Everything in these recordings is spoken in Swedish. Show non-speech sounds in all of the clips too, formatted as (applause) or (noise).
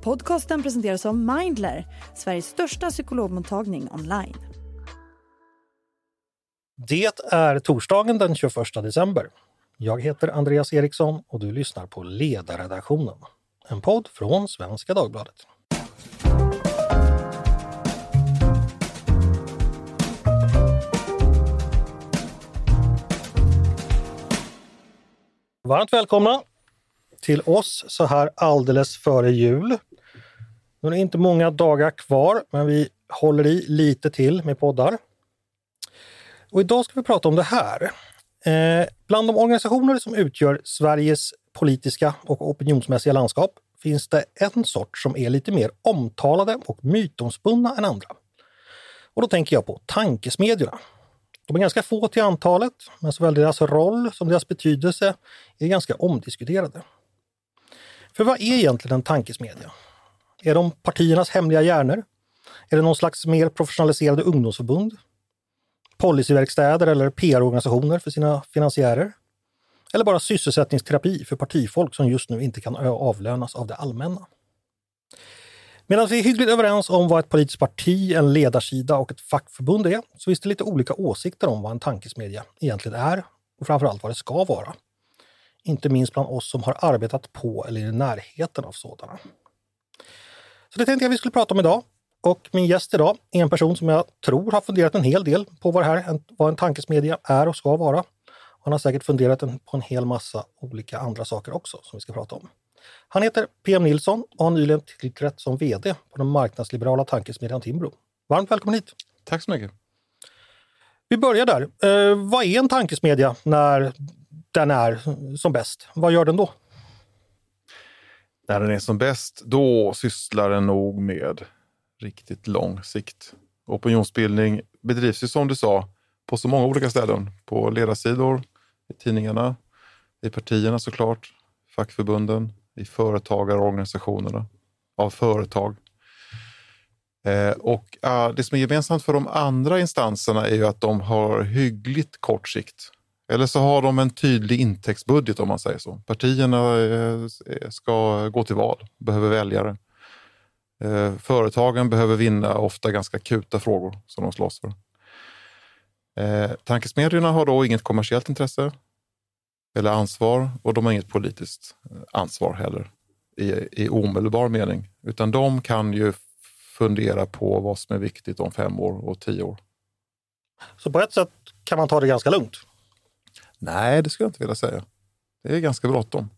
Podcasten presenteras av Mindler, Sveriges största psykologmottagning online. Det är torsdagen den 21 december. Jag heter Andreas Eriksson och du lyssnar på Ledarredaktionen, en podd från Svenska Dagbladet. Varmt välkomna till oss så här alldeles före jul. Nu är det inte många dagar kvar, men vi håller i lite till med poddar. Och idag ska vi prata om det här. Eh, bland de organisationer som utgör Sveriges politiska och opinionsmässiga landskap finns det en sort som är lite mer omtalade och mytomspunna än andra. Och då tänker jag på tankesmedjorna. De är ganska få till antalet, men såväl deras roll som deras betydelse är ganska omdiskuterade. För vad är egentligen en tankesmedja? Är de partiernas hemliga hjärnor? Är det någon slags mer professionaliserade ungdomsförbund? Policyverkstäder eller PR-organisationer för sina finansiärer? Eller bara sysselsättningsterapi för partifolk som just nu inte kan avlönas av det allmänna? Medan vi är hyggligt överens om vad ett politiskt parti, en ledarsida och ett fackförbund är, så finns det lite olika åsikter om vad en tankesmedja egentligen är och framförallt vad det ska vara. Inte minst bland oss som har arbetat på eller i närheten av sådana. Så det tänkte jag vi skulle prata om idag. Och min gäst idag är en person som jag tror har funderat en hel del på vad, här, vad en tankesmedja är och ska vara. Han har säkert funderat på en hel massa olika andra saker också som vi ska prata om. Han heter PM Nilsson och har nyligen tillträtt som VD på den marknadsliberala tankesmedjan Timbro. Varmt välkommen hit! Tack så mycket! Vi börjar där. Eh, vad är en tankesmedja när den är som bäst? Vad gör den då? När den är som bäst, då sysslar den nog med riktigt lång sikt. Opinionsbildning bedrivs ju som du sa på så många olika ställen. På ledarsidor, i tidningarna, i partierna såklart, fackförbunden, i företagarorganisationerna, av företag. Eh, och ah, Det som är gemensamt för de andra instanserna är ju att de har hyggligt kort sikt. Eller så har de en tydlig intäktsbudget om man säger så. Partierna eh, ska gå till val, behöver väljare. Eh, företagen behöver vinna ofta ganska akuta frågor som de slåss för. Eh, tankesmedjorna har då inget kommersiellt intresse eller ansvar och de har inget politiskt ansvar heller i, i omedelbar mening. Utan de kan ju fundera på vad som är viktigt om fem år och tio år. Så på ett sätt kan man ta det ganska lugnt? Nej, det skulle jag inte vilja säga. Det är ganska bråttom.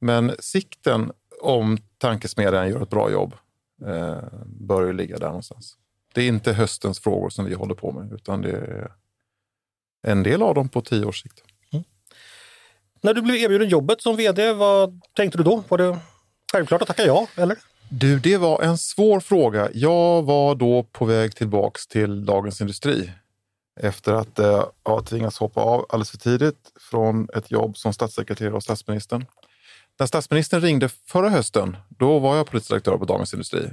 Men sikten om tankesmedjan gör ett bra jobb eh, bör ju ligga där någonstans. Det är inte höstens frågor som vi håller på med, utan det är en del av dem på tio års sikt. Mm. När du blev erbjuden jobbet som vd, vad tänkte du då? Var det självklart att tacka ja, eller? Du, det var en svår fråga. Jag var då på väg tillbaks till Dagens Industri efter att eh, ha tvingats hoppa av alldeles för tidigt från ett jobb som statssekreterare hos statsministern. När statsministern ringde förra hösten, då var jag politisk redaktör på Dagens Industri.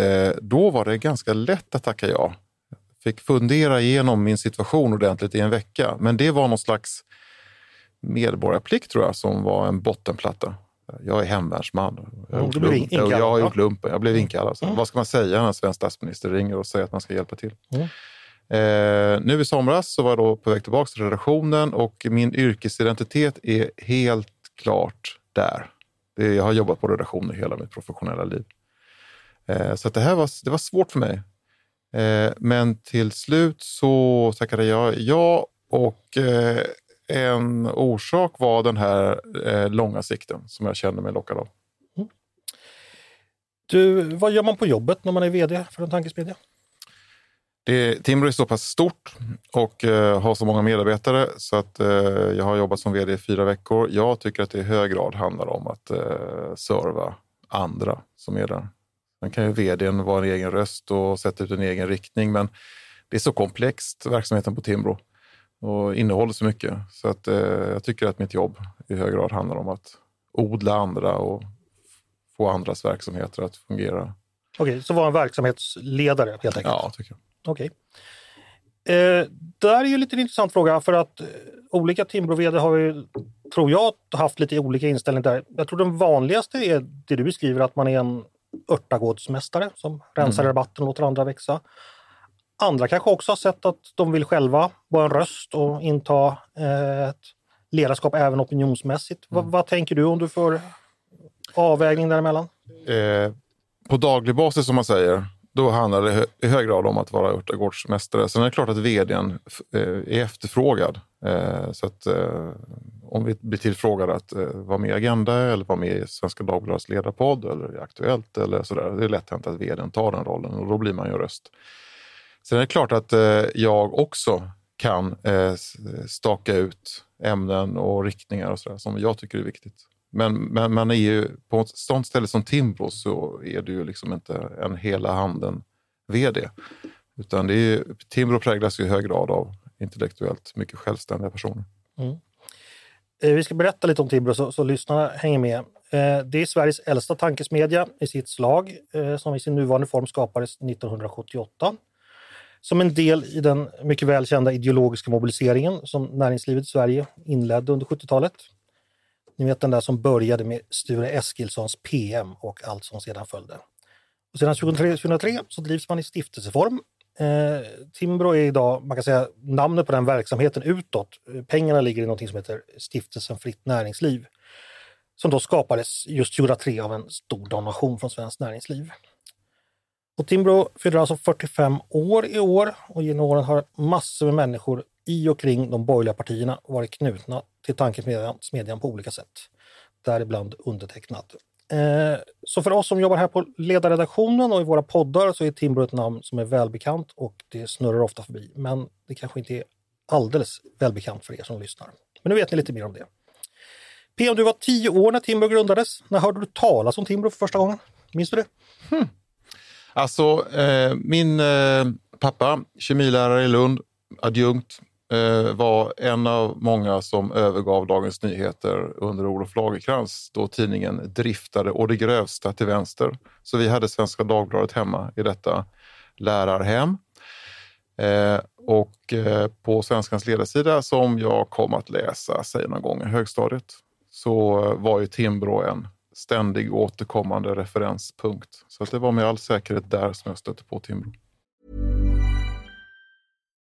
Eh, då var det ganska lätt att tacka ja. Fick fundera igenom min situation ordentligt i en vecka. Men det var någon slags medborgarplikt tror jag som var en bottenplatta. Jag är hemvärnsman. Jag, mm, blivit jag, jag har gjort lumpen. Jag blev inkallad. Mm. Vad ska man säga när en svensk statsminister ringer och säger att man ska hjälpa till? Mm. Eh, nu i somras så var jag då på väg tillbaka till redaktionen och min yrkesidentitet är helt klart där. Det, jag har jobbat på redaktioner hela mitt professionella liv. Eh, så det här var, det var svårt för mig. Eh, men till slut så tackade jag ja och eh, en orsak var den här eh, långa sikten som jag kände mig lockad av. Mm. Du, vad gör man på jobbet när man är vd för en tankesmedja? Det, Timbro är så pass stort och eh, har så många medarbetare så att eh, jag har jobbat som vd i fyra veckor. Jag tycker att det i hög grad handlar om att eh, serva andra som är där. Sen kan ju vdn vara en egen röst och sätta ut en egen riktning, men det är så komplext, verksamheten på Timbro och innehåller så mycket. Så att, jag tycker att mitt jobb i hög grad handlar om att odla andra och få andras verksamheter att fungera. Okej, så vara en verksamhetsledare helt enkelt? Ja, tycker jag. Okej. Eh, det här är ju lite en intressant fråga för att eh, olika Timbro-vd har ju, tror jag, haft lite olika inställning där. Jag tror den vanligaste är det du beskriver, att man är en örtagårdsmästare som rensar i rabatten och låter andra växa. Andra kanske också har sett att de vill själva vara en röst och inta eh, ett ledarskap även opinionsmässigt. Va, vad tänker du om du får avvägning däremellan? Eh, på daglig basis som man säger, då handlar det i hög grad om att vara örtagårdsmästare. Sen är det klart att vdn eh, är efterfrågad. Eh, så att eh, om vi blir tillfrågade att vara med i Agenda eller vara med i Svenska Dagbladets ledarpodd eller i Aktuellt eller sådär. Det är lätt hänt att vdn tar den rollen och då blir man ju röst. Sen är det klart att jag också kan staka ut ämnen och riktningar och sådär som jag tycker är viktigt. Men, men man är ju på ett sånt ställe som Timbro så är du ju liksom inte en hela handen vd. Utan det är, Timbro präglas i hög grad av intellektuellt mycket självständiga personer. Mm. Eh, vi ska berätta lite om Timbro så, så lyssnarna hänger med. Eh, det är Sveriges äldsta tankesmedja i sitt slag eh, som i sin nuvarande form skapades 1978. Som en del i den mycket välkända ideologiska mobiliseringen som näringslivet i Sverige inledde under 70-talet. Ni vet den där som började med Sture Eskilssons PM och allt som sedan följde. Och sedan 2003, 2003 så drivs man i stiftelseform. Eh, Timbro är idag, man kan säga, namnet på den verksamheten utåt. Eh, pengarna ligger i något som heter Stiftelsen Fritt Näringsliv. Som då skapades just 2003 av en stor donation från Svenskt Näringsliv. Och Timbro fyller alltså 45 år i år och genom åren har massor med människor i och kring de borgerliga partierna varit knutna till tankesmedjan på olika sätt. Däribland undertecknad. Eh, så för oss som jobbar här på ledarredaktionen och i våra poddar så är Timbro ett namn som är välbekant och det snurrar ofta förbi. Men det kanske inte är alldeles välbekant för er som lyssnar. Men nu vet ni lite mer om det. PM, du var tio år när Timbro grundades. När hörde du talas om Timbro för första gången? Minns du det? Hmm. Alltså, eh, min eh, pappa, kemilärare i Lund, adjunkt, eh, var en av många som övergav Dagens Nyheter under Olof Lagerkrans då tidningen driftade och det grövsta till vänster. Så vi hade Svenska Dagbladet hemma i detta lärarhem. Eh, och eh, på Svenskans ledarsida som jag kom att läsa, säg någon gång i högstadiet, så var ju Timbro en ständig återkommande referenspunkt. Så det var med all säkerhet där som jag stötte på Timbro.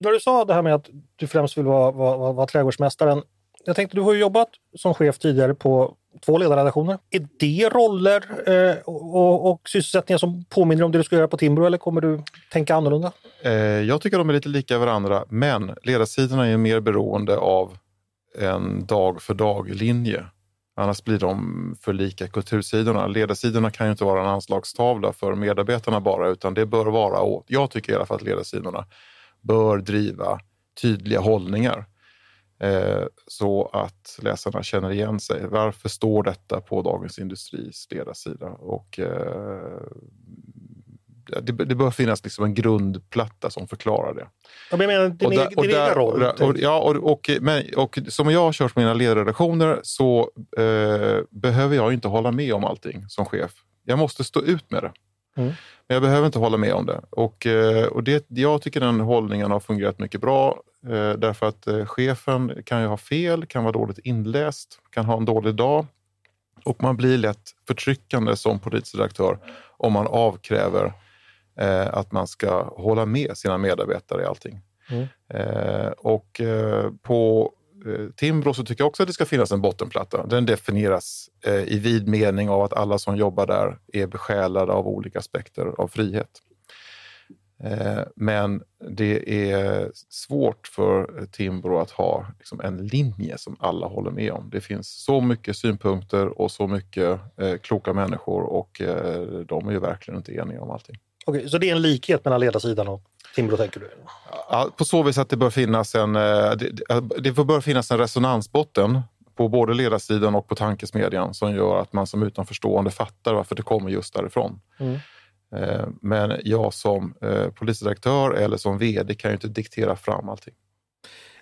När du sa det här med att du främst vill vara, vara, vara, vara trädgårdsmästaren. Jag tänkte, du har ju jobbat som chef tidigare på två ledarredaktioner. Är det roller eh, och, och sysselsättningar som påminner om det du ska göra på Timbro eller kommer du tänka annorlunda? Eh, jag tycker de är lite lika varandra, men ledarsidorna är mer beroende av en dag för dag-linje. Annars blir de för lika kultursidorna. Ledarsidorna kan ju inte vara en anslagstavla för medarbetarna bara, utan det bör vara, jag tycker i alla fall att ledarsidorna bör driva tydliga hållningar. Eh, så att läsarna känner igen sig. Varför står detta på Dagens Industris ledarsida? Och, eh, det, det, bör finnas liksom en grundplatta som förklarar det. Jag menar din, och där, din egen roll? Och, ja, och, och, men, och som jag har kört mina ledarredaktioner så eh, behöver jag inte hålla med om allting som chef. Jag måste stå ut med det. Mm. Men jag behöver inte hålla med om det. Och, eh, och det, jag tycker den hållningen har fungerat mycket bra. Eh, därför att eh, chefen kan ju ha fel, kan vara dåligt inläst, kan ha en dålig dag. Och man blir lätt förtryckande som politisk redaktör om man avkräver att man ska hålla med sina medarbetare i allting. Mm. och på Eh, timbro så tycker jag också att det ska finnas en bottenplatta. Den definieras eh, i vid mening av att alla som jobbar där är besjälade av olika aspekter av frihet. Eh, men det är svårt för Timbro att ha liksom en linje som alla håller med om. Det finns så mycket synpunkter och så mycket eh, kloka människor och eh, de är ju verkligen inte eniga om allting. Okej, så det är en likhet mellan ledarsidan och Timbro tänker du? Ja, på så vis att det bör finnas en, det, det bör finnas en resonansbotten på både ledarsidan och på tankesmedjan som gör att man som utanförstående fattar varför det kommer just därifrån. Mm. Eh, men jag som eh, polisredaktör eller som vd kan ju inte diktera fram allting.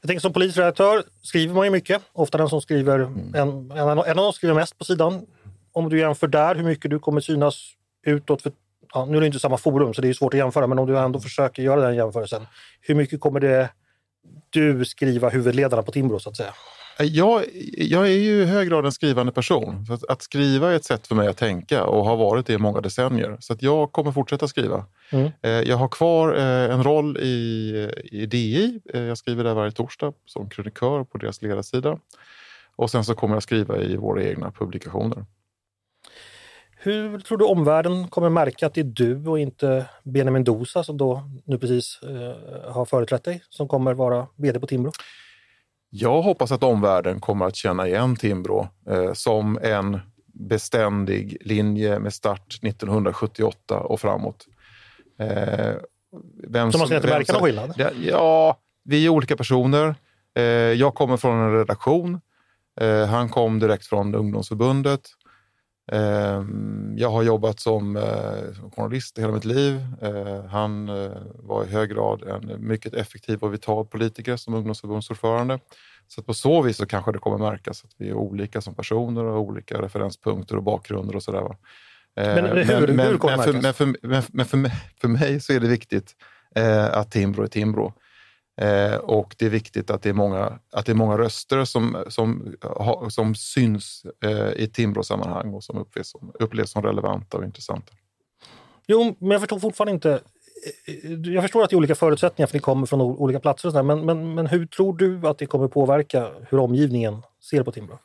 Jag tänker som polisredaktör skriver man ju mycket, ofta den som skriver, mm. en, en, en av dem skriver mest på sidan. Om du jämför där hur mycket du kommer synas utåt, för, ja, nu är det inte samma forum så det är svårt att jämföra, men om du ändå försöker göra den jämförelsen. Hur mycket kommer det du skriva huvudledarna på Timbro så att säga? Jag, jag är ju i hög grad en skrivande person. Att, att, skriva är ett sätt för mig att tänka och har varit det i många decennier. Så jag kommer fortsätta skriva. Mm. Eh, jag har kvar eh, en roll i, i DI. Eh, jag skriver där varje torsdag som krönikör på deras ledarsida. Och sen så kommer jag skriva i våra egna publikationer. Hur tror du omvärlden kommer märka att det är du och inte Benjamin Dosa som då nu precis eh, har företrätt dig som kommer vara vd på Timbro? Jag hoppas att omvärlden kommer att känna igen Timbro eh, som en beständig linje med start 1978 och framåt. Eh, vem så man ska inte märka någon skillnad? Ja, vi är olika personer. Eh, jag kommer från en redaktion. Eh, han kom direkt från ungdomsförbundet. Ehm, jag har jobbat som eh, journalist hela mitt liv. Eh, han eh, var i hög grad en mycket effektiv och vital politiker som ungdomsförbundsordförande. Så på så vis så kanske det kommer märkas att vi är olika som personer och olika referenspunkter och bakgrunder och sådär. Men, hur, men, hur kommer men, för, men, för, men, men för, mig, för mig så är det viktigt att Timbro är Timbro. Eh, och det är viktigt att det är många, att det är många röster som, som, ha, som syns eh, i Timbro-sammanhang och som upplevs, som upplevs som relevanta och intressanta. Jo, men jag förstår fortfarande inte. Eh, jag förstår att det är olika förutsättningar för ni kommer från olika platser, och sådär, men, men, men hur tror du att det kommer påverka hur omgivningen ser på Timbro?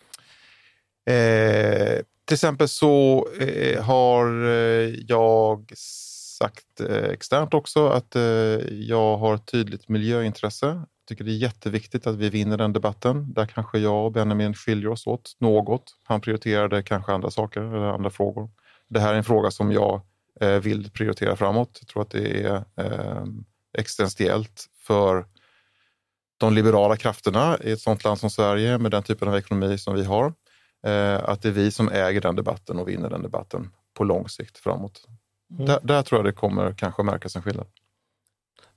Eh, till exempel så eh, har eh, jag sagt eh, externt också att eh, jag har ett tydligt miljöintresse. Jag tycker det är jätteviktigt att vi vinner den debatten. Där kanske jag och Benjamin skiljer oss åt något. Han prioriterade kanske andra saker eller andra frågor. Det här är en fråga som jag eh, vill prioritera framåt. Jag tror att det är existentiellt för de liberala krafterna i ett sådant land som Sverige med den typen av ekonomi som vi har. Att det är vi som äger den debatten och vinner den debatten på lång sikt framåt. Mm. Där, där, tror jag det kommer kanske märkas en skillnad.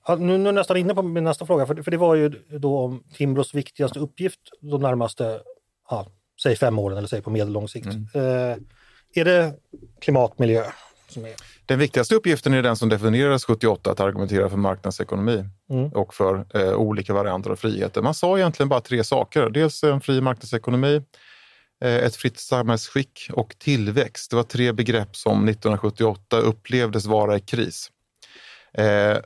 Ja, nu, nu är nästan inne på min nästa fråga, för, för det var ju då om Timbros viktigaste uppgift de närmaste, ja, säg fem åren eller säg på medellång sikt. Mm. Eh, är det klimatmiljö? Som är... Den viktigaste uppgiften är den som definierades 78, att argumentera för marknadsekonomi mm. och för eh, olika varianter av friheter. Man sa egentligen bara tre saker. Dels en fri marknadsekonomi, ett fritt samhällsskick och tillväxt. Det var tre begrepp som 1978 upplevdes vara i kris. Eh,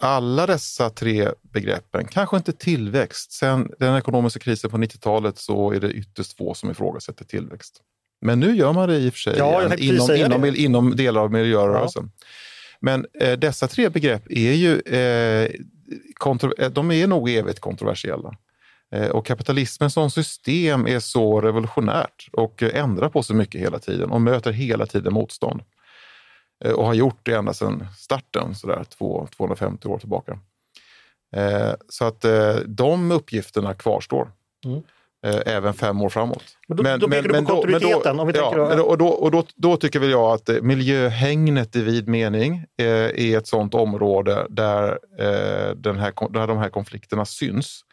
alla dessa tre begreppen, kanske inte tillväxt. Sen den ekonomiska krisen på 90-talet så är det ytterst få som ifrågasätter tillväxt. Men nu gör man det i och för sig ja, inom, inom, inom, delar av miljörörelsen. Ja. Men eh, dessa tre begrepp är ju eh, kontro, de är nog evigt kontroversiella. Eh, och kapitalismen som system är så revolutionärt och ändrar på sig mycket hela tiden och möter hela tiden motstånd. Eh, och har gjort det ända sedan starten, sådär 250 år tillbaka. Eh, så att de uppgifterna kvarstår. Mm. Även fem år framåt. Men då, men, då pekar men, du på kontinuiteten. Då, ja, och, då, och då, då, tycker väl jag att miljöhängnet i vid mening är ett sådant område där, den här, där de här konflikterna syns.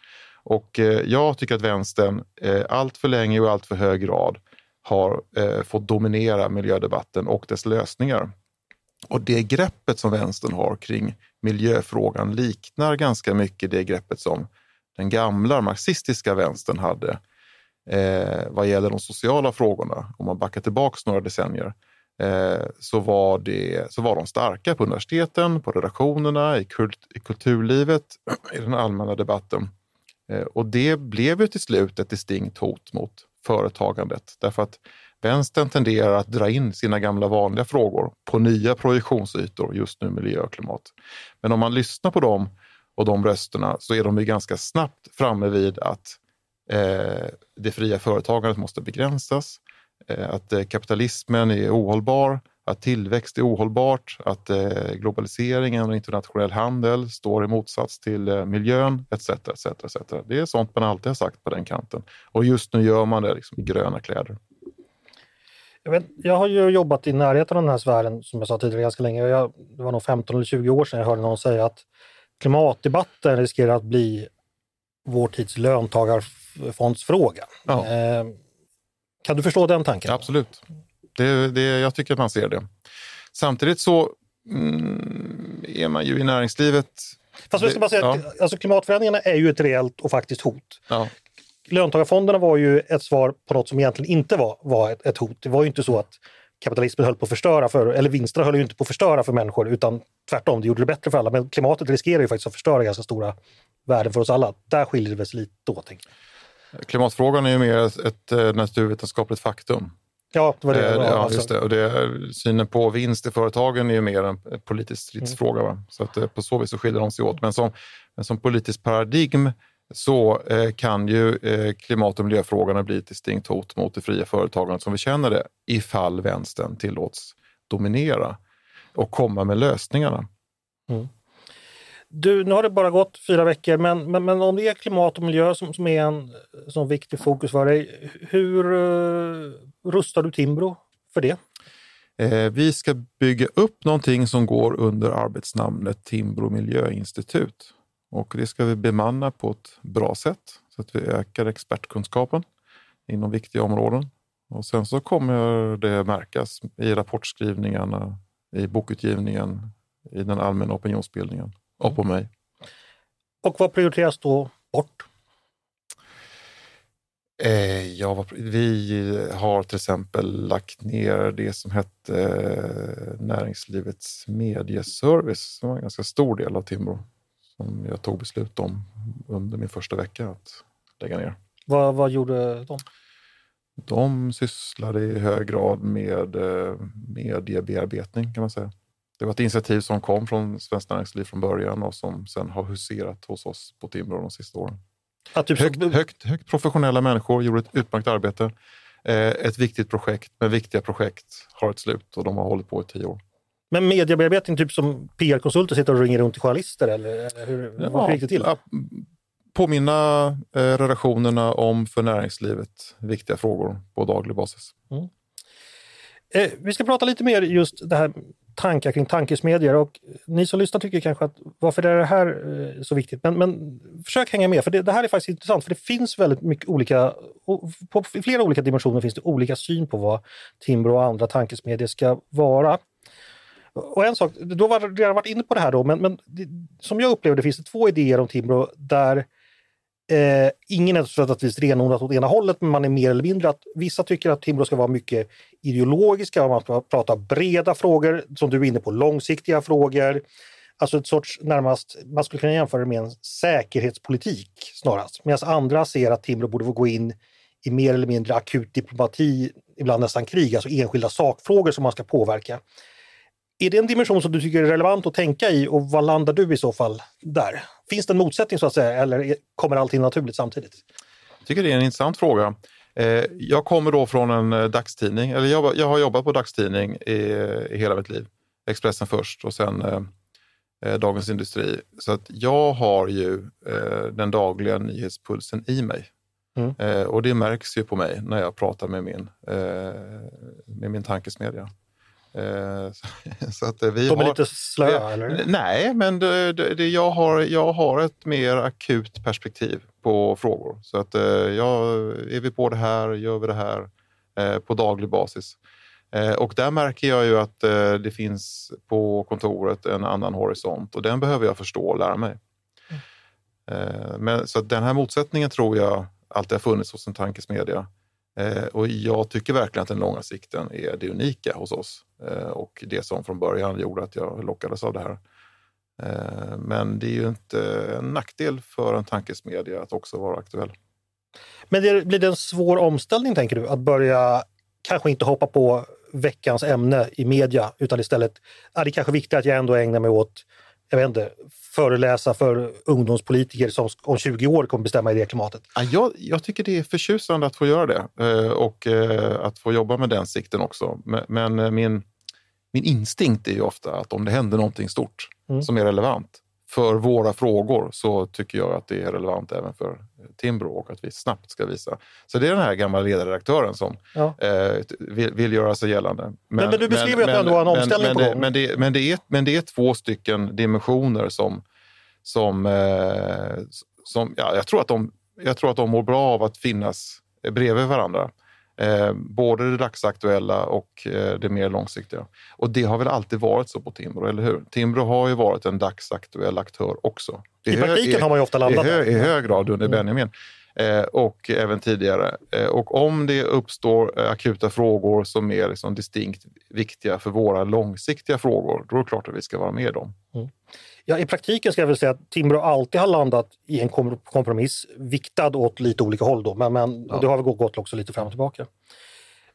Och eh, jag tycker att vänstern eh, allt för länge och allt för hög grad har eh, fått dominera miljödebatten och dess lösningar. Och det greppet som vänstern har kring miljöfrågan liknar ganska mycket det greppet som den gamla marxistiska vänstern hade eh, vad gäller de sociala frågorna. Om man backar tillbaka några decennier eh, så, var det, så var de starka på universiteten, på redaktionerna, i, kult, i kulturlivet, (clears throat) i den allmänna debatten. Eh, och det blev ju till slut ett distinkt hot mot företagandet. Därför att Vänstern tenderar att dra in sina gamla vanliga frågor på nya projektionsytor, just nu miljö och klimat. Men om man lyssnar på dem och de rösterna så är de ju ganska snabbt framme vid att eh, det fria företagandet måste begränsas, eh, att eh, kapitalismen är ohållbar, att tillväxt är ohållbart, att eh, globaliseringen och internationell handel står i motsats till eh, miljön etc, etc, etc. Det är sånt man alltid har sagt på den kanten. Och just nu gör man det liksom i gröna kläder. Jag, vet, jag har ju jobbat i närheten av den här sfären som jag sa tidigare ganska länge. Jag, det var nog 15 eller 20 år sedan jag hörde någon säga att klimatdebatten riskerar att bli vår tids löntagarfondsfråga. Ja. Eh, kan du förstå den tanken? Absolut. Det, det, jag tycker att man ser det. Samtidigt så mm, är man ju i näringslivet... Fast jag ska bara säga ja. att alltså, klimatförändringarna är ju ett reellt och faktiskt hot. Ja. Löntagarfonderna var ju ett svar på något som egentligen inte var, var ett, ett hot. Det var ju inte så att kapitalismen höll på att förstöra för, eller vinsterna höll ju inte på att förstöra för människor utan tvärtom, det gjorde det bättre för alla. Men klimatet riskerar ju faktiskt att förstöra ganska stora värden för oss alla. Där skiljer det sig lite åt. Klimatfrågan är ju mer ett, naturvetenskapligt faktum. Ja, det var det. Eh, Ja, alltså. just det. Och det, synen på vinst i företagen är ju mer en politisk stridsfråga. Va? Så att, eh, på så vis så skiljer de sig åt. Men som, men som politiskt paradigm så eh, kan ju eh, klimat och miljöfrågorna bli ett distinkt hot mot det fria företagandet som vi känner det ifall vänstern tillåts dominera och komma med lösningarna. Du, nu har det bara gått fyra veckor, men, men, men om det är klimat och miljö som, som är en eh, som viktig fokus för dig, hur uh, rustar du Timbro för det? Eh, vi ska bygga upp någonting som går under arbetsnamnet Timbro miljöinstitut. Och det ska vi bemanna på ett bra sätt så att vi ökar expertkunskapen inom viktiga områden. Och sen så kommer det märkas i rapportskrivningarna, i bokutgivningen, i den allmänna opinionsbildningen och på mig. Och vad prioriteras då bort? Eh, ja, vi har till exempel lagt ner det som hette eh, Näringslivets medieservice. Det var en ganska stor del av Timbro som jag tog beslut om under min första vecka att lägga ner. Vad, vad gjorde de? De sysslade i hög grad med eh, mediebearbetning kan man säga. Det var ett initiativ som kom från Svenskt Näringsliv från början och som sen har huserat hos oss på Timbro de sista åren. Att typ så- Högt, högt, högt professionella människor gjorde ett utmärkt arbete. Eh, ett viktigt projekt, men viktiga projekt har ett slut och de har hållit på i tio år. Men mediebearbetning, typ som PR-konsulter sitter och ringer runt till journalister eller, hur, vad gick det till? Ja, påminna eh, redaktionerna om för näringslivet viktiga frågor på daglig basis. Eh, vi ska prata lite mer just det här tankar kring tankesmedjor och ni som lyssnar tycker kanske att varför är det här eh, så viktigt? Men, men försök hänga med för det, det här är faktiskt intressant för det finns väldigt mycket olika, på flera olika dimensioner finns det olika syn på vad Timbro och andra tankesmedjor ska vara. Och en sak, du har redan varit inne på det här då, men, men det, som jag upplever det finns det två idéer om Timbro där eh, ingen är nödvändigtvis renodlat åt ena hållet, men man är mer eller mindre att vissa tycker att Timbro ska vara mycket ideologiska, man ska prata breda frågor, som du är inne på, långsiktiga frågor. Alltså ett sorts närmast, man skulle kunna jämföra det med en säkerhetspolitik snarast. Medan andra ser att Timbro borde få gå in i mer eller mindre akut diplomati, ibland nästan krig, alltså enskilda sakfrågor som man ska påverka. Är det en dimension som du tycker är relevant att tänka i och vad landar du i så fall där? Finns det en motsättning så att säga eller kommer allting naturligt samtidigt? Jag tycker det är en intressant fråga. Eh, jag kommer då från en eh, dagstidning, eller jag, jag har jobbat på dagstidning i, i hela mitt liv. Expressen först och sen eh, Dagens Industri. Så att jag har ju eh, den dagliga nyhetspulsen i mig. Mm. Eh, och det märks ju på mig när jag pratar med min, med min tankesmedja. Eh, (laughs) så, att eh, vi De är har, lite slöa eller? Nej, men det, det, jag, har, jag har ett mer akut perspektiv på frågor. Så att eh, ja, är vi på det här, gör vi det här på daglig basis. Och där märker jag ju att det finns på kontoret en annan horisont och den behöver jag förstå och lära mig. Eh, men, så den här motsättningen tror jag alltid har funnits hos en tankesmedja. Och jag tycker verkligen att den långa sikten är det unika hos oss och det som från början gjorde att jag lockades av det här. Eh, men det är ju inte en nackdel för en tankesmedja att också vara aktuell. Men det, blir det en svår omställning tänker du? Att börja kanske inte hoppa på veckans ämne i media utan istället, ja, det är kanske viktigt att jag ändå ägnar mig åt, jag vet inte, föreläsa för ungdomspolitiker som om 20 år kommer bestämma i det klimatet. Ja, jag, jag tycker det är förtjusande att få göra det eh, och eh, att få jobba med den sikten också. Men, eh, min, min instinkt är ju ofta att om det händer någonting stort mm. som är relevant för våra frågor så tycker jag att det är relevant även för Timbro och att vi snabbt ska visa. Så det är den här gamla ledarredaktören som ja. eh, vill, vill, göra sig gällande. Men, men, men du beskriver men, att du ändå har en omställning men, på gång. Men det, men, det är, men det är två stycken dimensioner som, som, eh, som ja, jag, tror att de, jag tror att de mår bra av att finnas bredvid varandra. Eh, både det dagsaktuella och eh, det mer långsiktiga. Och det har väl alltid varit så på Timbro, eller hur? Timbro har ju varit en dagsaktuell aktör också. I, I praktiken i, har man ju ofta landat i, hö, I hög grad under mm. Benjamin. Eh, och även tidigare. Eh, och om det uppstår eh, akuta frågor som är liksom distinkt viktiga för våra långsiktiga frågor, då är det klart att vi ska vara med i dem. Mm. Ja, I praktiken ska jag väl säga att Timbro alltid har landat i en kompromiss, viktad åt lite olika håll. Då, men, men ja. det har väl gått också lite fram och tillbaka.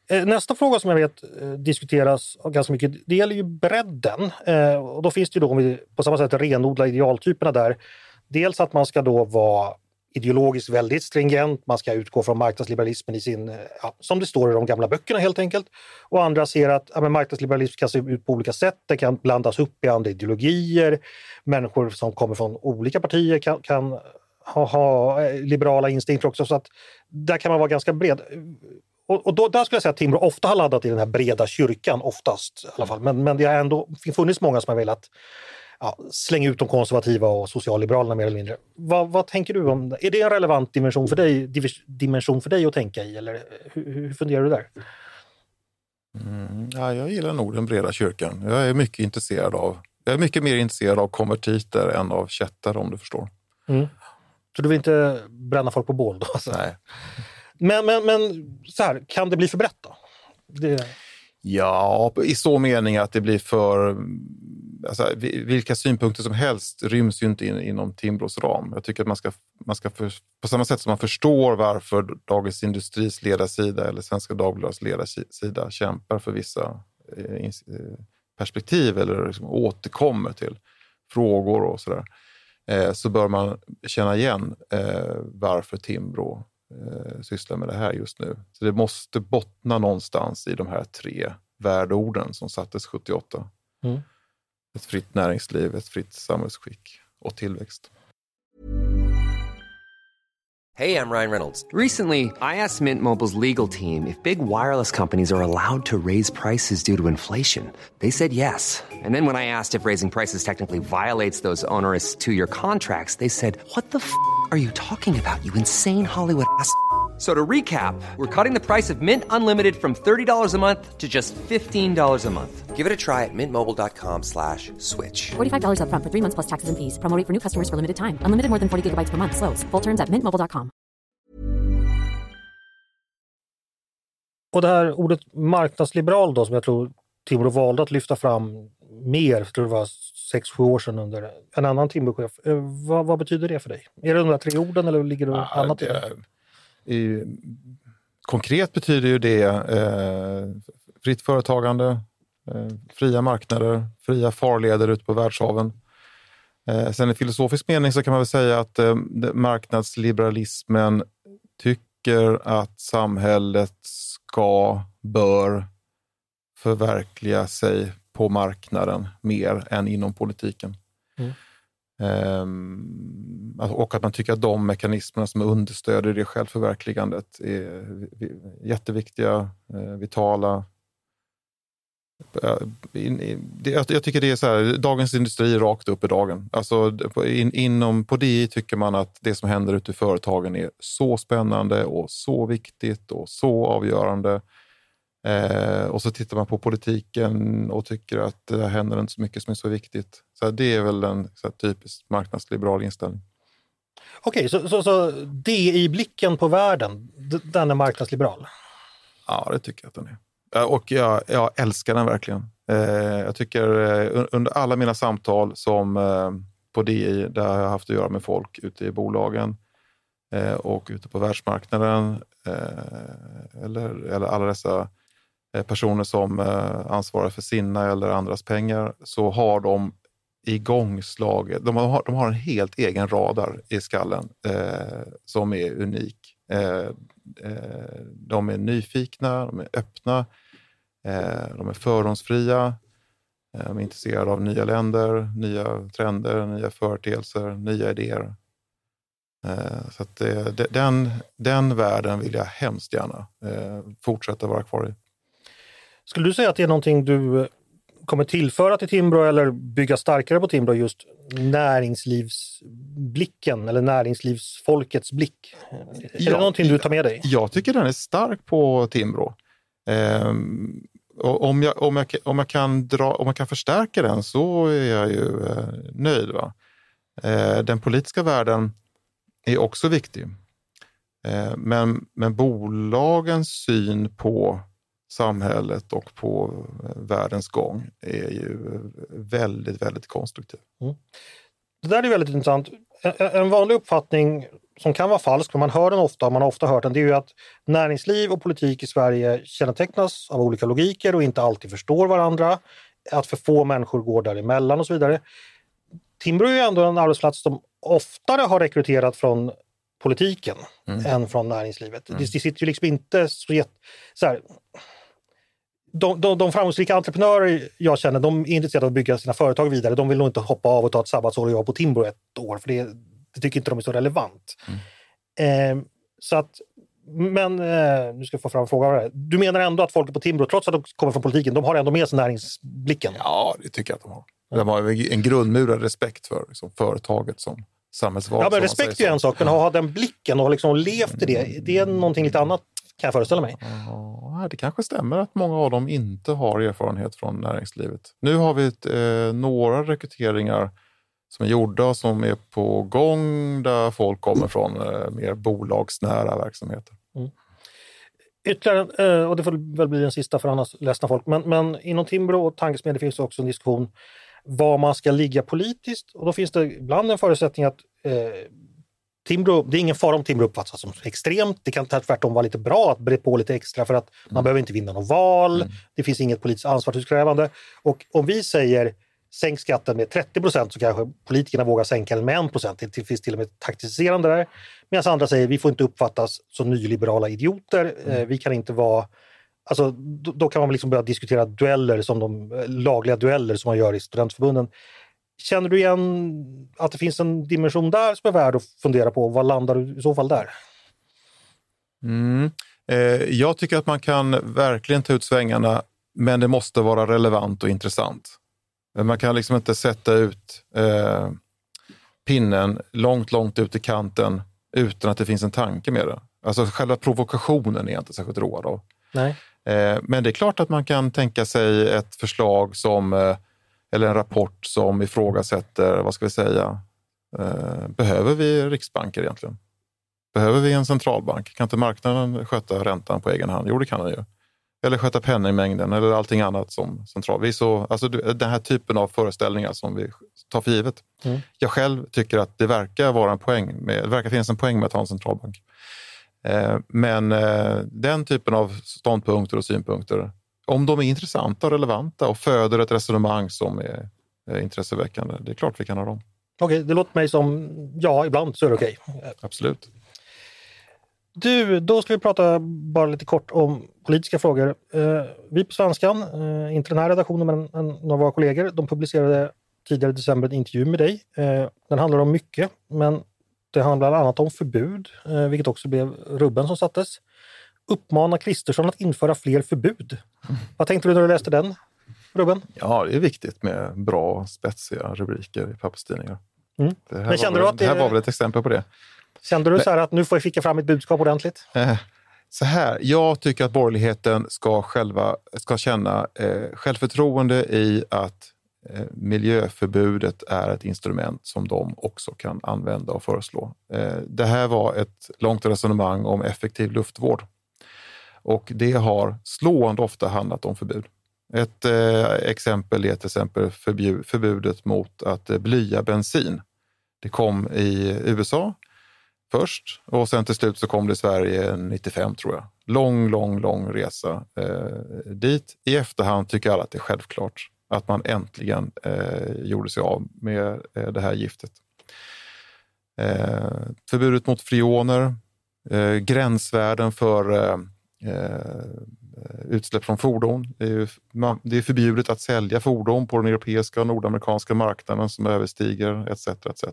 Eh, nästa fråga som jag vet eh, diskuteras ganska mycket, det gäller ju bredden. Eh, och då finns det ju då, om vi på samma sätt renodlar idealtyperna där, dels att man ska då vara ideologiskt väldigt stringent, man ska utgå från marknadsliberalismen i sin, eh, ja, som det står i de gamla böckerna helt enkelt. Och andra ser att ja, marknadsliberalism kan se ut på olika sätt, det kan blandas upp i andra ideologier. Människor som kommer från olika partier kan, kan ha, ha, eh, liberala instinkter också, så att där kan man vara ganska bred. Och, och då, där skulle jag säga att Timbro ofta har laddat i den här breda kyrkan, oftast i alla fall. Men, men det har ändå funnits många som har velat ja, slänga ut de konservativa och socialliberalerna mer eller mindre. Vad, vad, tänker du om det? Är det en relevant dimension för dig, dimension för dig att tänka i eller hur, hur funderar du där? Mm, ja, jag gillar nog den breda kyrkan. Jag är mycket intresserad av jag är mycket mer intresserad av konvertiter än av kättar om du förstår. Mm. Så du vill inte bränna folk på bål då? Alltså? Nej. Men, men, men så här, kan det bli för brett då? Det... Ja, i så mening att det blir för... Alltså, vilka synpunkter som helst ryms ju inte in, inom Timbros ram. Jag tycker att man ska, man ska för, på samma sätt som man förstår varför Dagens Industris ledarsida eller Svenska Dagbladets ledarsida kämpar för vissa eh, eh, perspektiv eller liksom återkommer till frågor och sådär, eh, så bör man känna igen eh, varför Timbro eh, sysslar med det här just nu. Så det måste bottna någonstans i de här tre värdeorden som sattes 78. Mm. Ett fritt näringsliv, ett fritt samhällsskick och tillväxt. Hej, jag Ryan Reynolds. Recently, I asked Mint Mobiles legal team if big wireless companies are allowed to raise prices due to inflation. They said yes. And then when I asked if raising prices technically violates those onerous two-year contracts, they said, what the f*** are you talking about, you insane Hollywood ass?" So to recap, we're cutting the price of Mint Unlimited from $30 a month to just $15 a month. Give it a try at mintmobile.com slash switch. $45 up front for three months plus taxes and fees. Promo for new customers for limited time. Unlimited more than 40 gigabytes per month. Slows. Full terms at mintmobile.com. Och det här ordet marknadsliberal då som jag tror Timbro valde att lyfta fram mer, jag tror det var sex, sju år sedan under en annan Timbrochef. Eh, vad, vad, betyder det för dig? Är det de där tre orden eller ligger det ja, annat i det? I, konkret betyder ju det eh, fritt företagande, eh, fria marknader, fria farleder ute på världshaven. Eh, sen i filosofisk mening så kan man väl säga att eh, marknadsliberalismen tycker att samhället ska, bör förverkliga sig på marknaden mer än inom politiken. Mm. Um, och att man tycker att de mekanismerna som understöder det självförverkligandet är jätteviktiga, eh, vitala. Eh, jag tycker det är så här, Dagens Industri rakt upp i dagen. Alltså, in, inom, på DI tycker man att det som händer ute i företagen är så spännande och så viktigt och så avgörande. Eh, och så tittar man på politiken och tycker att det händer inte så mycket som är så viktigt. Så det är väl en så typisk marknadsliberal inställning. Okej, så, så, så DI-blicken på världen, den är marknadsliberal? Ja, det tycker jag att den är. Och jag, jag älskar den verkligen. Eh, jag tycker eh, under alla mina samtal som eh, på DI, där jag har haft att göra med folk ute i bolagen och ute på världsmarknaden, eller, eller alla dessa Eh, personer som eh, ansvarar för sina eller andras pengar så har de igångslaget, de har, de har en helt egen radar i skallen eh, som är unik. Eh, eh, de är nyfikna, de är öppna, eh, de är fördomsfria, eh, de är intresserade av nya länder, nya trender, nya företeelser, nya idéer. Så att det, den, den världen vill jag hemskt gärna fortsätta vara kvar i. Skulle du säga att det är någonting du kommer tillföra till Timbro eller bygga starkare på Timbro just näringslivsblicken eller näringslivsfolkets blick? Är ja, det någonting du tar med dig? Jag tycker den är stark på Timbro. Um, om, jag, om, jag, om, jag kan dra, om jag kan förstärka den så är jag ju eh, nöjd. Va? Eh, den politiska världen är också viktig. Eh, men, men bolagens syn på samhället och på eh, världens gång är ju väldigt, väldigt konstruktiv. Mm. Det där är väldigt intressant. En vanlig uppfattning som kan vara falsk, men man hör den ofta, man har ofta hört den, det är ju att näringsliv och politik i Sverige kännetecknas av olika logiker och inte alltid förstår varandra. Att för få människor går däremellan och så vidare. Timbro är ju ändå en arbetsplats som oftare har rekryterat från politiken mm. än från näringslivet. Mm. Det, det sitter ju liksom inte så, så här, de, de, de framgångsrika entreprenörer jag känner, de är intresserade av att bygga sina företag vidare. De vill nog inte hoppa av och ta ett sabbatsår och jobba på Timbro ett år, för det, det tycker inte de är så relevant. Mm. Eh, så att, men eh, nu ska jag få fram en fråga. Du menar ändå att folk på Timbro, trots att de kommer från politiken, de har ändå med sig näringsblicken? Ja, det tycker jag att de har. De har en grundmurad respekt för liksom, företaget som samhällsvarelse. Ja, men respekt är en sak, men att ha den blicken och liksom levt i det, det är någonting lite annat kan jag föreställa mig. Ja, det kanske stämmer att många av dem inte har erfarenhet från näringslivet. Nu har vi ett, eh, några rekryteringar som är gjorda som är på gång där folk kommer från eh, mer bolagsnära verksamheter. Mm. Ytterligare, eh, och det får väl bli den sista för annars ledsna folk, men, men inom Timbro och tankesmedjor finns också en diskussion var man ska ligga politiskt och då finns det ibland en förutsättning att eh, Timbro, det är ingen fara om Timbro uppfattas som extremt. Det kan tvärtom vara lite bra att bre på lite extra för att man mm. behöver inte vinna något val. Mm. Det finns inget politiskt ansvarsutkrävande. Och om vi säger sänk skatten med 30 procent så kanske politikerna vågar sänka den med 1 procent. Det finns till och med taktiserande där. Medan andra säger vi får inte uppfattas som nyliberala idioter. Mm. Eh, vi kan inte vara Alltså, då, då, kan man liksom börja diskutera dueller som de eh, lagliga dueller som man gör i studentförbunden. Känner du igen att det finns en dimension där som är värd att fundera på? Vad landar du i så fall där? Mm. Eh, jag tycker att man kan verkligen ta ut svängarna, men det måste vara relevant och intressant. Man kan liksom inte sätta ut eh, pinnen långt, långt ut i kanten utan att det finns en tanke med det. Alltså själva provokationen är jag inte särskilt road av. Nej. Eh, men det är klart att man kan tänka sig ett förslag som eh, eller en rapport som ifrågasätter, vad ska vi säga, eh, behöver vi riksbanker egentligen? Behöver vi en centralbank? Kan inte marknaden sköta räntan på egen hand? Jo, det kan den ju. Eller sköta penningmängden eller allting annat som central. Vi så, alltså den här typen av föreställningar som vi tar för givet. Mm. Jag själv tycker att det verkar vara en poäng med, det verkar finnas en poäng med att ha en centralbank. Eh, men eh, den typen av ståndpunkter och synpunkter om de är intressanta och relevanta och föder ett resonemang som är, är intresseväckande, det är klart vi kan ha dem. Okej, det låter mig som ja, ibland så är det okej. Absolut. Du, då ska vi prata bara lite kort om politiska frågor. Eh, vi på Svenskan, eh, inte den här redaktionen men en, några av våra kollegor, de publicerade tidigare i december en intervju med dig. Eh, den handlar om mycket, men det handlar bland annat om förbud, vilket också blev rubben som sattes uppmana Kristersson att införa fler förbud. Vad tänkte du när du läste den, Ruben? Ja, det är viktigt med bra, spetsiga rubriker i papperstidningar. Mm. Det, här, Men kände var, du att det, det här var väl ett exempel på det. Kände du så här att nu får jag skicka fram mitt budskap ordentligt? Eh, så här, jag tycker att borgerligheten ska, själva, ska känna eh, självförtroende i att eh, miljöförbudet är ett instrument som de också kan använda och föreslå. Eh, det här var ett långt resonemang om effektiv luftvård och det har slående ofta handlat om förbud. Ett eh, exempel är till exempel förbjud, förbudet mot att eh, blya bensin. Det kom i USA först och sen till slut så kom det i Sverige 95 tror jag. Lång, lång, lång resa eh, dit. I efterhand tycker alla att det är självklart att man äntligen eh, gjorde sig av med eh, det här giftet. Eh, förbudet mot freoner, eh, gränsvärden för eh, Eh, eh, utsläpp från fordon. Det är, ju, man, det är förbjudet att sälja fordon på den europeiska och nordamerikanska marknaden som överstiger etc. etc.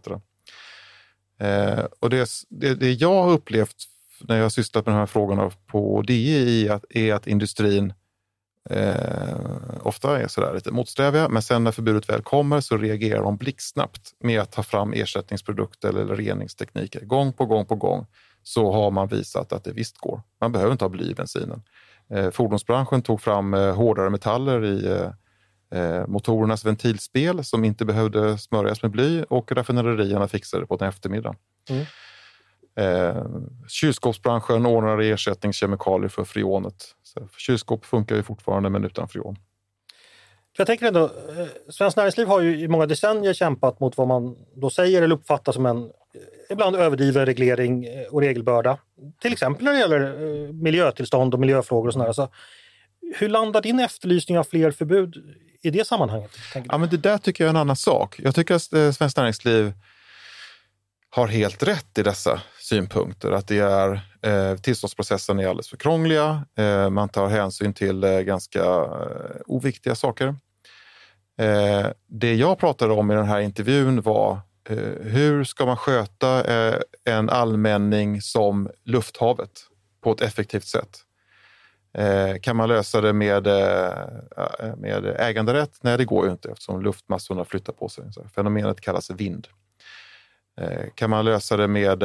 Eh, och det, det, det, jag har upplevt när jag har sysslat med de här frågorna på DI är att, är att industrin eh, ofta är sådär lite motsträviga, men sen när förbudet väl kommer så reagerar de blixtsnabbt med att ta fram ersättningsprodukter eller reningstekniker. Gång på gång på gång så har man visat att det visst går. Man behöver inte ha bly i bensinen. Eh, fordonsbranschen tog fram eh, hårdare metaller i eh, eh, motorernas ventilspel som inte behövde smörjas med bly och raffinaderierna fixade det på en eftermiddag. Mm. Eh, kylskåpsbranschen ordnar ersättningskemikalier för freonet. Så kylskåp funkar ju fortfarande men utan freon. Jag tänker ändå, eh, Svenskt Näringsliv har ju i många decennier kämpat mot vad man då säger eller uppfattar som en ibland överdriven reglering eh, och regelbörda. Till exempel när det gäller miljötillstånd och miljöfrågor och sådär. Så hur landar din efterlysning av fler förbud i det sammanhanget? Ja, men det där tycker jag är en annan sak. Jag tycker att Svenskt Näringsliv har helt rätt i dessa synpunkter. Att det är, eh, tillståndsprocessen är alldeles för krångliga. Eh, man tar hänsyn till eh, ganska eh, oviktiga saker. Eh, det jag pratade om i den här intervjun var eh, Eh, hur ska man sköta eh, en allmänning som lufthavet på ett effektivt sätt? Eh, kan man lösa det med, eh, med äganderätt? Nej, det går ju inte eftersom luftmassorna flyttar på sig. Fenomenet kallas vind. Kan man lösa det med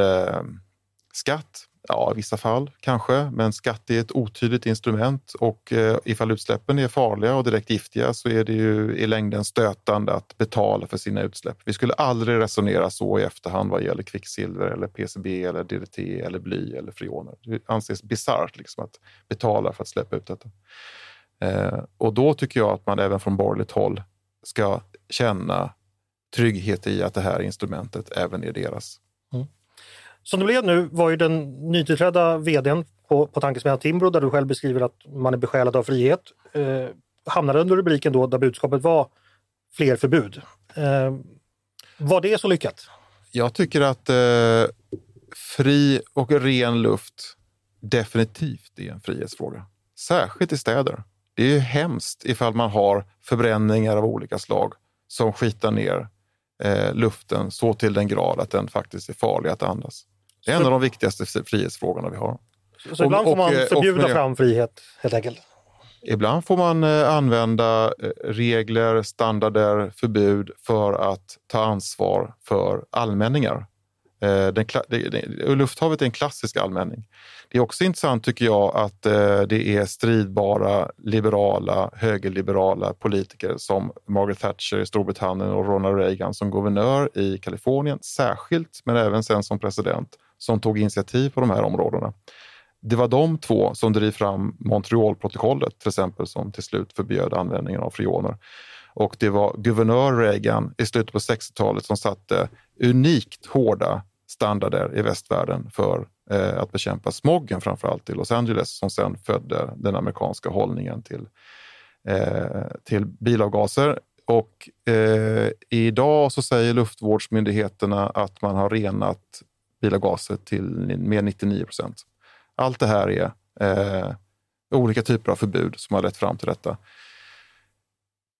skatt? Ja, i vissa fall kanske, men skatt är ett otydligt instrument och eh, ifall utsläppen är farliga och direkt giftiga så är det ju i längden stötande att betala för sina utsläpp. Vi skulle aldrig resonera så i efterhand vad gäller kvicksilver eller PCB eller DDT eller bly eller freoner. Det anses bisarrt liksom att betala för att släppa ut detta. Eh, och då tycker jag att man även från borgerligt håll ska känna trygghet i att det här instrumentet även är deras. Mm. Som det blev nu var ju den nytillträdda vdn på, på Tankesmedjan Timbro, där du själv beskriver att man är besjälad av frihet, eh, hamnade under rubriken då där budskapet var fler förbud. Eh, var det så lyckat? Jag tycker att eh, fri och ren luft definitivt är en frihetsfråga. Särskilt i städer. Det är ju hemskt ifall man har förbränningar av olika slag som skitar ner eh, luften så till den grad att den faktiskt är farlig att andas. Det är en av de viktigaste frihetsfrågorna vi har. Så, så ibland får man eh, förbjuda och, fram frihet helt enkelt? Ibland får man eh, använda eh, regler, standarder, förbud för att ta ansvar för allmänningar. Eh, den, den, lufthavet är en klassisk allmänning. Det är också intressant tycker jag att eh, det är stridbara liberala, högerliberala politiker som Margaret Thatcher i Storbritannien och Ronald Reagan som guvernör i Kalifornien särskilt, men även sen som president, som tog initiativ på de här områdena. Det var de två som drev fram Montrealprotokollet till exempel som till slut förbjöd användningen av freoner. Och det var guvernör Reagan i slutet på 60-talet som satte unikt hårda standarder i västvärlden för eh, att bekämpa smoggen, framförallt i Los Angeles, som sen födde den amerikanska hållningen till, eh, till bilavgaser. Och eh, idag så säger luftvårdsmyndigheterna att man har renat bilavgaser till mer 99 procent. Allt det här är eh, olika typer av förbud som har lett fram till detta.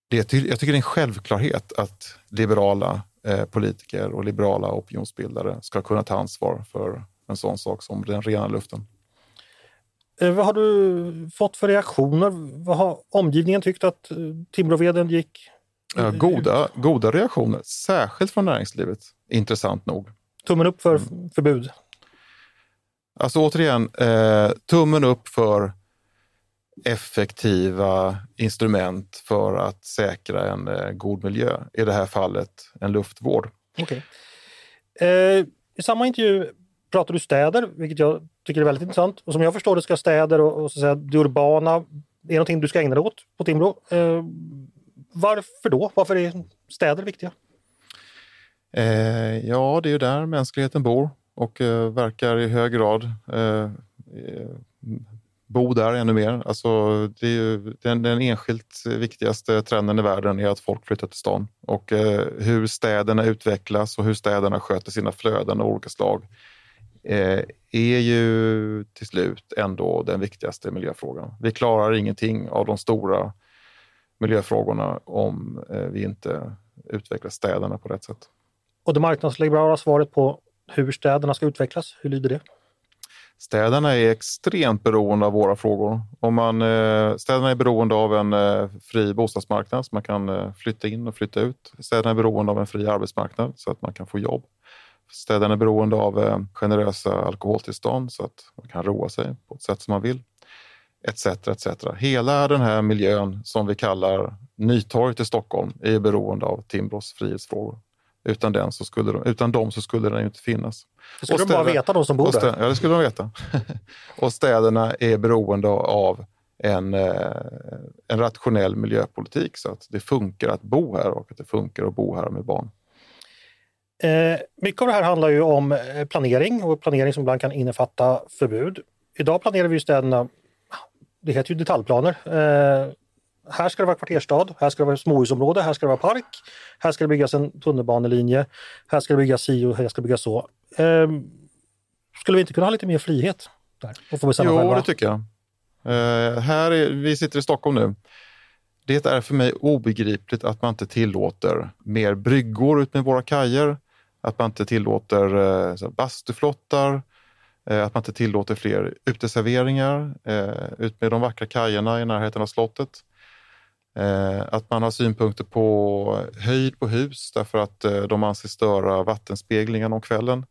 Det, jag tycker det är en självklarhet att liberala eh, politiker och liberala opinionsbildare ska kunna ta ansvar för en sån sak som den rena luften. Eh, vad har du fått för reaktioner? Vad har omgivningen tyckt att eh, Timbroveden gick? Ja, goda, goda reaktioner, särskilt från näringslivet, intressant nog. Tummen upp för mm. förbud? Alltså återigen, eh, tummen upp för effektiva instrument för att säkra en eh, god miljö. I det här fallet en luftvård. Okay. Eh, I samma intervju pratar du städer, vilket jag tycker är väldigt intressant. Och som jag förstår det ska städer och, och så säga, det urbana är någonting du ska ägna dig åt på Timbro. Eh, varför då? Varför är städer viktiga? Eh, ja, det är ju där mänskligheten bor och eh, verkar i hög grad. Bo där ännu mer. Alltså, det är ju, den, den enskilt viktigaste trenden i världen är att folk flyttar till stan. Och eh, hur städerna utvecklas och hur städerna sköter sina flöden av olika slag eh, är ju till slut ändå den viktigaste miljöfrågan. Vi klarar ingenting av de stora miljöfrågorna om eh, vi inte utvecklar städerna på rätt sätt. Och det marknadsliberala svaret på hur städerna ska utvecklas, hur lyder det? Städerna är extremt beroende av våra frågor. Om man, eh, städerna är beroende av en eh, fri bostadsmarknad så man kan eh, flytta in och flytta ut. Städerna är beroende av en fri arbetsmarknad så att man kan få jobb. Städerna är beroende av generösa alkoholtillstånd så att man kan roa sig på ett sätt som man vill. Etc, etc. Hela den här miljön som vi kallar Nytorget i Stockholm är beroende av Timbros frihetsfrågor. Utan, den så skulle de, utan dem så skulle den inte finnas. Det skulle de bara veta, de som bor där. Ja, det skulle de veta. (laughs) och städerna är beroende av en, eh, en rationell miljöpolitik så att det funkar att bo här och att det funkar att bo här med barn. Eh, mycket av det här handlar ju om eh, planering och planering som ibland kan innefatta förbud. Idag planerar vi städerna, det heter ju detaljplaner, eh, här ska det vara kvarterstad, här ska det vara småhusområde, här ska det vara park, här ska det byggas en tunnelbanelinje, här ska det byggas si och här ska det byggas så. Ehm, skulle vi inte kunna ha lite mer frihet? Där? Och få jo, själva? det tycker jag. Uh, här är, vi sitter i Stockholm nu. Det är för mig obegripligt att man inte tillåter mer bryggor ut med våra kajer, att man inte tillåter uh, bastuflottar, uh, att man inte tillåter fler uteserveringar uh, ut med de vackra kajerna i närheten av slottet. Eh, att man har synpunkter på höjd på hus därför att eh, de anses störa vattenspeglingen om kvällen.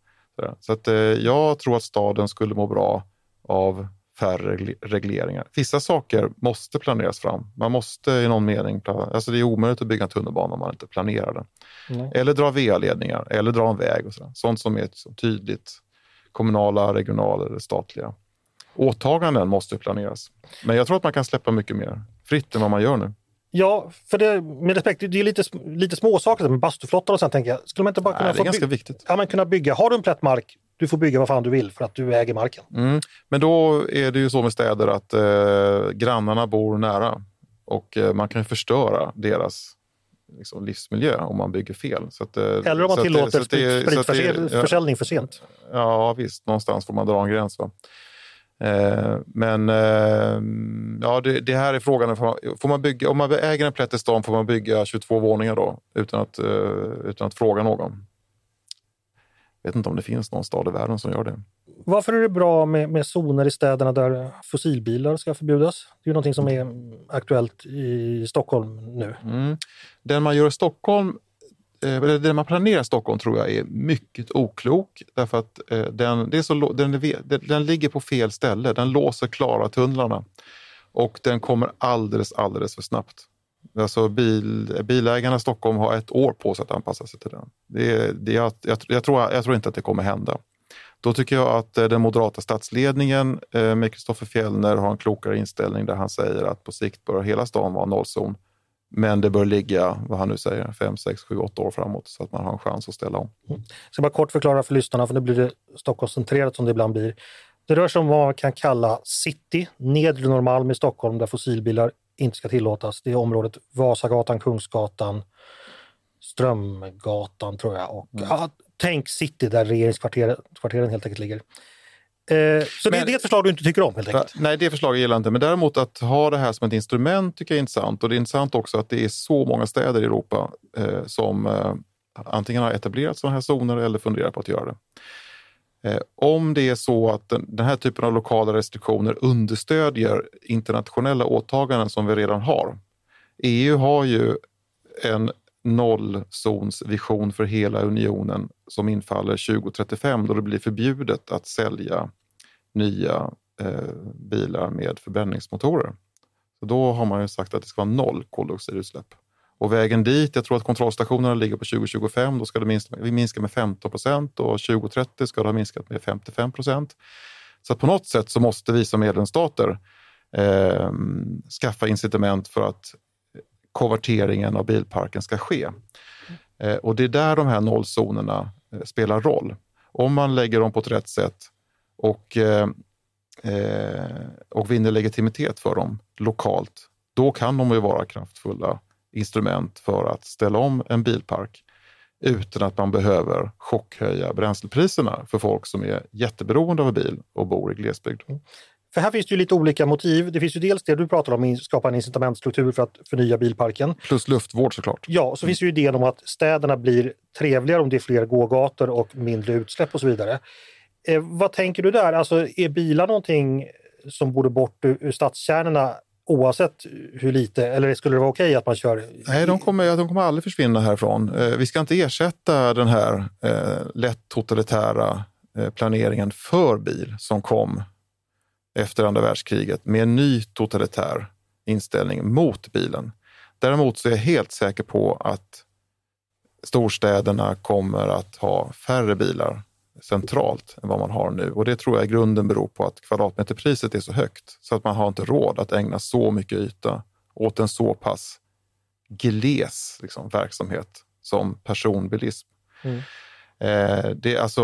Så att, eh, jag tror att staden skulle må bra av färre regleringar. Vissa saker måste planeras fram. Man måste i någon mening, alltså det är omöjligt att bygga en tunnelbana om man inte planerar den. Eller dra VA-ledningar eller dra en väg. Och så. Sånt som är tydligt kommunala, regionala eller statliga. Åtaganden måste planeras. Men jag tror att man kan släppa mycket mer fritt än vad man gör nu. Ja, för det, med respekt, det är lite, lite småsaker med bastuflottar och sånt tänker jag. Skulle man inte bara kunna, Nej, det är ganska viktigt. Ja, men kunna bygga, har du en plätt mark, du får bygga vad fan du vill för att du äger marken. Mm. Men då är det ju så med städer att eh, grannarna bor nära och eh, man kan förstöra deras liksom, livsmiljö om man bygger fel. Så att, eh, Eller om man tillåter spritförsäljning för sent. Ja visst, någonstans får man dra en gräns. Va? Eh, men eh, ja, det, det, här är frågan, får man bygga, om man äger en plätt i stan får man bygga 22 våningar då utan att, eh, utan att fråga någon. Jag vet inte om det finns någon stad i världen som gör det. Varför är det bra med, med zoner i städerna där fossilbilar ska förbjudas? Det är ju någonting som är aktuellt i Stockholm nu. Mm. Den man gör i Stockholm eh, det man planerar i Stockholm tror jag är mycket oklok därför att eh, den, det är så, den, den ligger på fel ställe. Den låser Klara-tunnlarna och den kommer alldeles, alldeles för snabbt. Alltså bil, bilägarna i Stockholm har ett år på sig att anpassa sig till den. Det, det, jag, jag, jag, tror, jag tror inte att det kommer hända. Då tycker jag att eh, den moderata statsledningen eh, med Kristoffer Fjellner har en klokare inställning där han säger att på sikt bör hela stan vara nollzon. Men det bör ligga, vad han nu säger, 5, 6, 7, 8 år framåt så att man har en chans att ställa om. Jag ska bara kort förklara för lyssnarna, för nu blir det Stockholmscentrerat som det ibland blir. Det rör sig om vad man kan kalla city, nedre Norrmalm i Stockholm där fossilbilar inte ska tillåtas. Det är området Vasagatan, Kungsgatan, Strömgatan tror jag. Och, mm. ja, tänk city där regeringskvarteren helt enkelt ligger. Eh, så men, det är ett förslag du inte tycker om helt enkelt? Nej, det förslaget gillar jag inte. Men däremot att ha det här som ett instrument tycker jag är intressant. Och det är intressant också att det är så många städer i Europa eh, som eh, antingen har etablerat sådana här zoner eller funderar på att göra det. Eh, om det är så att den, den, här typen av lokala restriktioner understödjer internationella åtaganden som vi redan har. EU har ju en nollzonsvision för hela unionen som infaller 2035 då det blir förbjudet att sälja nya eh, bilar med förbränningsmotorer. Så då har man ju sagt att det ska vara noll koldioxidutsläpp. Och vägen dit, jag tror att kontrollstationerna ligger på 2025, då ska det minska, minska med 15 procent och 2030 ska det ha minskat med 55 procent. Så på något sätt så måste vi som medlemsstater eh, skaffa incitament för att konverteringen av bilparken ska ske. Eh, och det är där de här nollzonerna eh, spelar roll. Om man lägger dem på ett rätt sätt och eh, eh, och vinner legitimitet för dem lokalt, då kan de ju vara kraftfulla instrument för att ställa om en bilpark utan att man behöver chockhöja bränslepriserna för folk som är jätteberoende av bil och bor i glesbygd. För här finns det ju lite olika motiv. Det finns ju dels det du pratar om, skapa en incitamentstruktur för att förnya bilparken. Plus luftvård såklart. Ja, så finns det ju idén om att städerna blir trevligare om det är fler gågator och mindre utsläpp och så vidare. Eh, vad tänker du där? Alltså är bilar någonting som borde bort ur, ur stadskärnorna oavsett hur lite, eller skulle det vara okej att man kör? Nej, de kommer, de kommer aldrig försvinna härifrån. Eh, vi ska inte ersätta den här eh, lätt totalitära eh, planeringen för bil som kom efter andra världskriget med en ny totalitär inställning mot bilen. Däremot så är jag helt säker på att storstäderna kommer att ha färre bilar centralt än vad man har nu. Och det tror jag i grunden beror på att kvadratmeterpriset är så högt så att man har inte råd att ägna så mycket yta åt en så pass gles liksom, verksamhet som personbilism. Mm. Eh, det, alltså,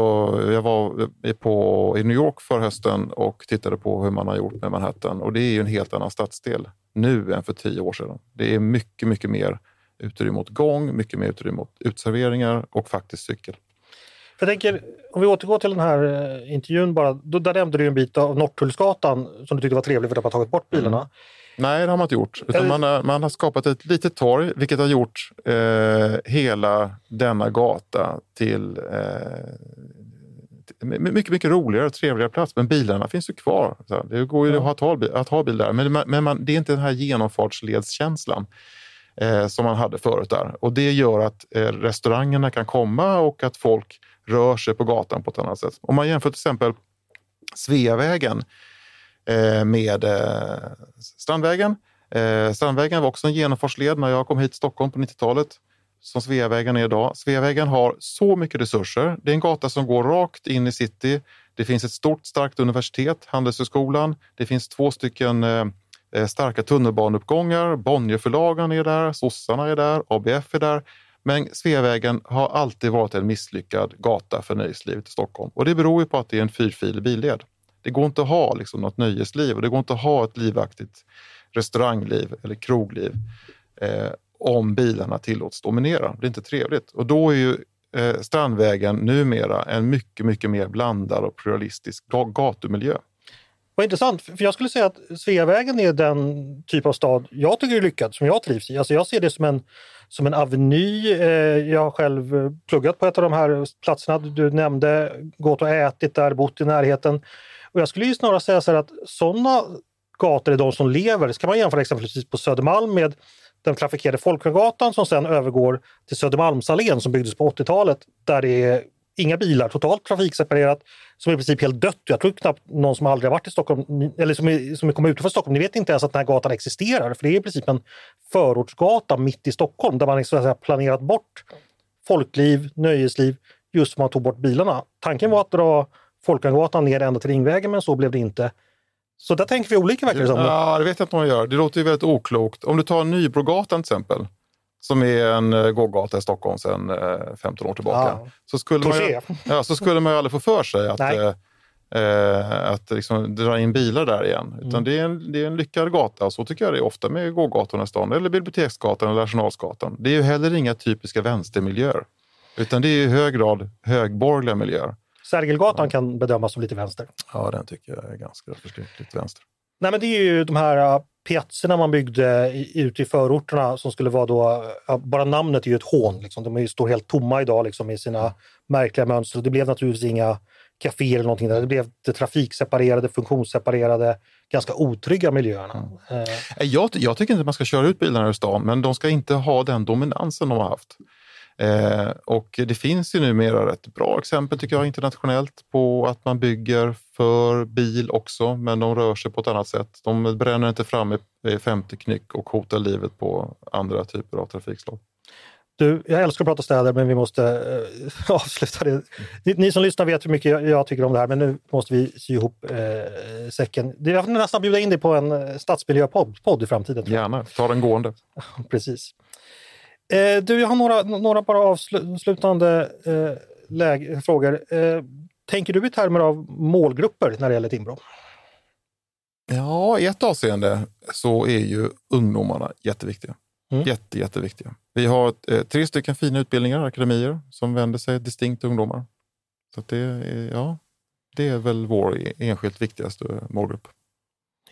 jag var på, i New York för hösten och tittade på hur man har gjort med Manhattan och det är ju en helt annan stadsdel nu än för tio år sedan. Det är mycket, mycket mer utrymme åt gång, mycket mer utrymme åt utserveringar och faktiskt cykel. Jag tänker, om vi återgår till den här eh, intervjun bara, då, där nämnde du en bit av Norrtullsgatan som du tyckte var trevlig för att man tagit bort bilarna. Mm. Nej, det har man inte gjort. Utan man, har, man har skapat ett litet torg, vilket har gjort eh, hela denna gata till eh, mycket, mycket roligare och trevligare plats. Men bilarna finns ju kvar. Det går ju ja. att, ha, att ha bil där. Men, men man, det är inte den här genomfartsledskänslan eh, som man hade förut där. Och det gör att eh, restaurangerna kan komma och att folk rör sig på gatan på ett annat sätt. Om man jämför till exempel Sveavägen eh, med eh, Strandvägen. Eh, Strandvägen var också en genomfartsled när jag kom hit till Stockholm på 90-talet som Sveavägen är idag. Sveavägen har så mycket resurser. Det är en gata som går rakt in i city. Det finns ett stort starkt universitet, Handelshögskolan. Det finns två stycken eh, starka tunnelbaneuppgångar. Bonnierförlagen är där, sossarna är där, ABF är där. Men Sveavägen har alltid varit en misslyckad gata för nöjeslivet i Stockholm och det beror ju på att det är en fyrfilig billed. Det går inte att ha liksom något nöjesliv och det går inte att ha ett livaktigt restaurangliv eller krogliv eh, om bilarna tillåts dominera. Det är inte trevligt och då är ju eh, Strandvägen numera en mycket, mycket mer blandad och pluralistisk gatumiljö. Vad intressant, för jag skulle säga att Sveavägen är den typ av stad jag tycker är lyckad, som jag trivs i. Alltså jag ser det som en som en aveny. Eh, jag har själv eh, pluggat på ett av de här platserna du nämnde, gått och ätit där, bott i närheten. Och jag skulle ju snarare säga så att sådana gator är de som lever. Ska man jämföra exempelvis på Södermalm med den trafikerade Folkungagatan som sen övergår till Södermalmsallén som byggdes på 80-talet där det är inga bilar, totalt trafikseparerat, som är i princip helt dött. Jag tror knappt någon som aldrig varit i Stockholm, eller som är, som är kommit utanför Stockholm, ni vet inte ens att den här gatan existerar. För det är i princip en förortsgata mitt i Stockholm där man liksom har planerat bort folkliv, nöjesliv, just för att man tog bort bilarna. Tanken var att dra Folkungagatan ner ända till Ringvägen, men så blev det inte. Så där tänker vi olika verkar det som. Ja, det vet jag inte om man gör. Det låter ju väldigt oklokt. Om du tar Nybrogatan till exempel som är en eh, gågata i Stockholm sedan 15 eh, år tillbaka. Ja. Så, skulle man ju, ja, så skulle man ju aldrig få för sig att, eh, eh, att liksom dra in bilar där igen. Utan mm. det, är en, det är en lyckad gata. Så tycker jag det är ofta med gågatorna i stan. Eller Biblioteksgatan eller Arsenalsgatan. Det är ju heller inga typiska vänstermiljöer. Utan det är i hög grad högborgerliga miljöer. Sergelgatan ja. kan bedömas som lite vänster. Ja, den tycker jag är ganska förskräckligt vänster. Nej, men det är ju de här piazzerna man byggde ute i förorterna som skulle vara då, bara namnet är ju ett hån. Liksom. De står helt tomma idag liksom, i sina märkliga mönster. Det blev naturligtvis inga kaféer eller någonting där. Det blev det trafikseparerade, funktionsseparerade, ganska otrygga miljöerna. Mm. Eh. Jag, jag tycker inte man ska köra ut bilarna ur stan, men de ska inte ha den dominansen de har haft. Eh, och det finns ju numera ett bra exempel tycker jag internationellt på att man bygger för bil också, men de rör sig på ett annat sätt. De bränner inte fram i 50 knyck och hotar livet på andra typer av trafikslag. Du, jag älskar att prata städer men vi måste äh, (laughs) avsluta det. Ni, ni, som lyssnar vet hur mycket jag, jag, tycker om det här men nu måste vi sy ihop äh, säcken. Jag får nästan bjuda in dig på en eh, stadsmiljöpodd i framtiden. Gärna, ta den gående. (laughs) Precis. Eh, du, jag har några, några bara avslutande eh, läge, frågor. Eh, tänker du i termer av målgrupper när det gäller Timbro? Ja, i ett avseende så är ju ungdomarna jätteviktiga. Mm. Jätte, jätteviktiga. Vi har eh, tre stycken fina utbildningar, akademier, som vänder sig distinkt till ungdomar. Så det, är, ja, det är väl vår enskilt viktigaste målgrupp.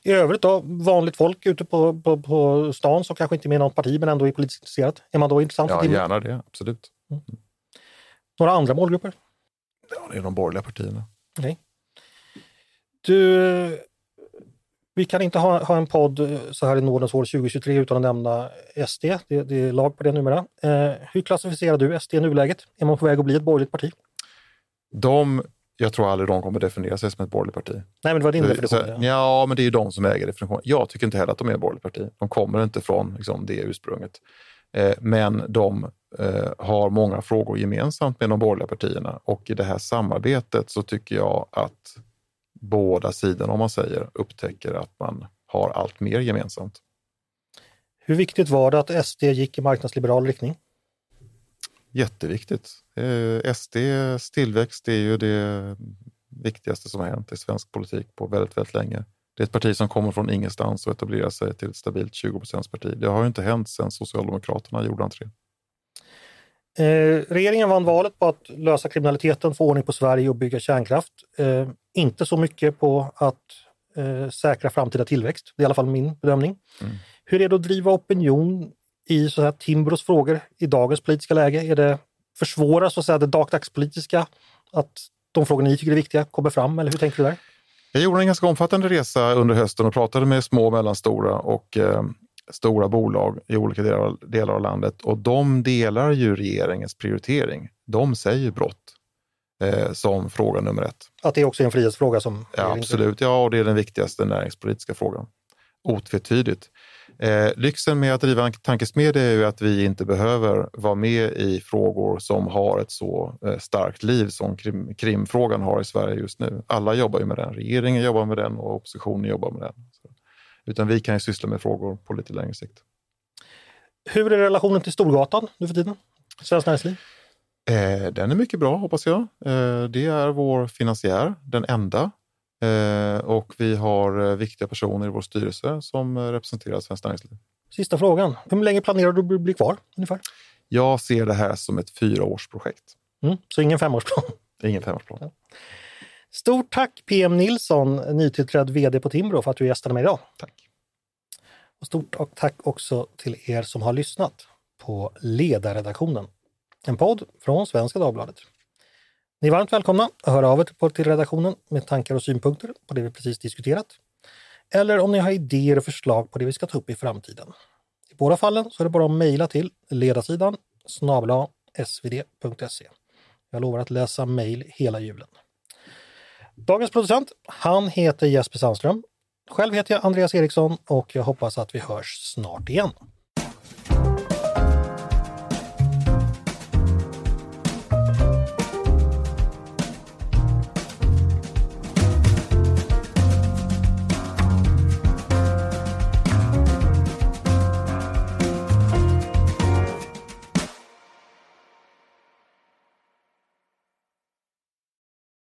I övrigt då, vanligt folk ute på, på, på stan som kanske inte är med i något parti men ändå är politiskt intresserat. Är man då intressant Ja, gärna det, absolut. Några andra målgrupper? Ja, det är de borgerliga partierna. Du, vi kan inte ha, ha en podd eh, så här i nådens år 2023 utan att nämna SD. Det, det är lag på det numera. Eh, hur klassificerar du SD i nuläget? Är man på väg att bli ett borgerligt parti? De, jag tror aldrig de kommer definiera sig som ett borgerligt parti. Nej, men det var din Så- definition. så- Ja, men det är ju de som äger definitionen. Jag tycker inte heller att de är ett borgerligt parti. De kommer inte från liksom, det ursprunget. Eh, men de eh, har många frågor gemensamt med de borgerliga partierna och i det här samarbetet så tycker jag att båda sidorna, om man säger, upptäcker att man har allt mer gemensamt. Hur viktigt var det att SD gick i marknadsliberal riktning? Jätteviktigt. Eh, SDs tillväxt är ju det viktigaste som har hänt i svensk politik på väldigt, väldigt länge. Det är ett parti som kommer från ingenstans och etablerar sig till ett stabilt 20 parti. Det har ju inte hänt sedan Socialdemokraterna gjorde entré. Eh, regeringen vann valet på att lösa kriminaliteten, få ordning på Sverige och bygga kärnkraft. Eh, inte så mycket på att eh, säkra framtida tillväxt. Det är i alla fall min bedömning. Mm. Hur är det att driva opinion i så här Timbros frågor i dagens politiska läge? Är det försvårar så att säga det dagdagspolitiska att de frågor ni tycker är viktiga kommer fram eller hur tänker du där? Jag gjorde en ganska omfattande resa under hösten och pratade med små, mellanstora och eh, stora bolag i olika delar, delar av landet och de delar ju regeringens prioritering. De säger brott eh, som fråga nummer ett. Att det också är en frihetsfråga som... Ja, absolut. Ja, och det är den viktigaste näringspolitiska frågan. Otvetydigt. Eh, lyxen med att driva en tankesmedja är ju att vi inte behöver vara med i frågor som har ett så eh, starkt liv som krim, krimfrågan har i Sverige just nu. Alla jobbar ju med den. Regeringen jobbar med den och oppositionen jobbar med den. Så. Utan vi kan ju syssla med frågor på lite längre sikt. Hur är relationen till Storgatan nu för tiden? Svenskt Näringsliv? Eh, den är mycket bra hoppas jag. Eh, det är vår finansiär, den enda. Eh, och vi har eh, viktiga personer i vår styrelse som eh, representerar Svenskt Näringsliv. Sista frågan. Hur länge planerar du att bli kvar ungefär? Jag ser det här som ett fyraårsprojekt. Mm, så ingen femårsplan. (laughs) Ingen femårsplan. Stort tack PM Nilsson, nytillträdd VD på Timbro för att du gästade mig idag. Tack. Och stort och tack också till er som har lyssnat på Ledarredaktionen. En podd från Svenska Dagbladet. Ni är varmt välkomna att höra av er till redaktionen med tankar och synpunkter på det vi precis diskuterat. Eller om ni har idéer och förslag på det vi ska ta upp i framtiden. I båda fallen så är det bara att mejla till ledarsidan snabla svd.se. Jag lovar att läsa mejl hela julen. Dagens producent, han heter Jesper Sandström. Själv heter jag Andreas Eriksson och jag hoppas att vi hörs snart igen.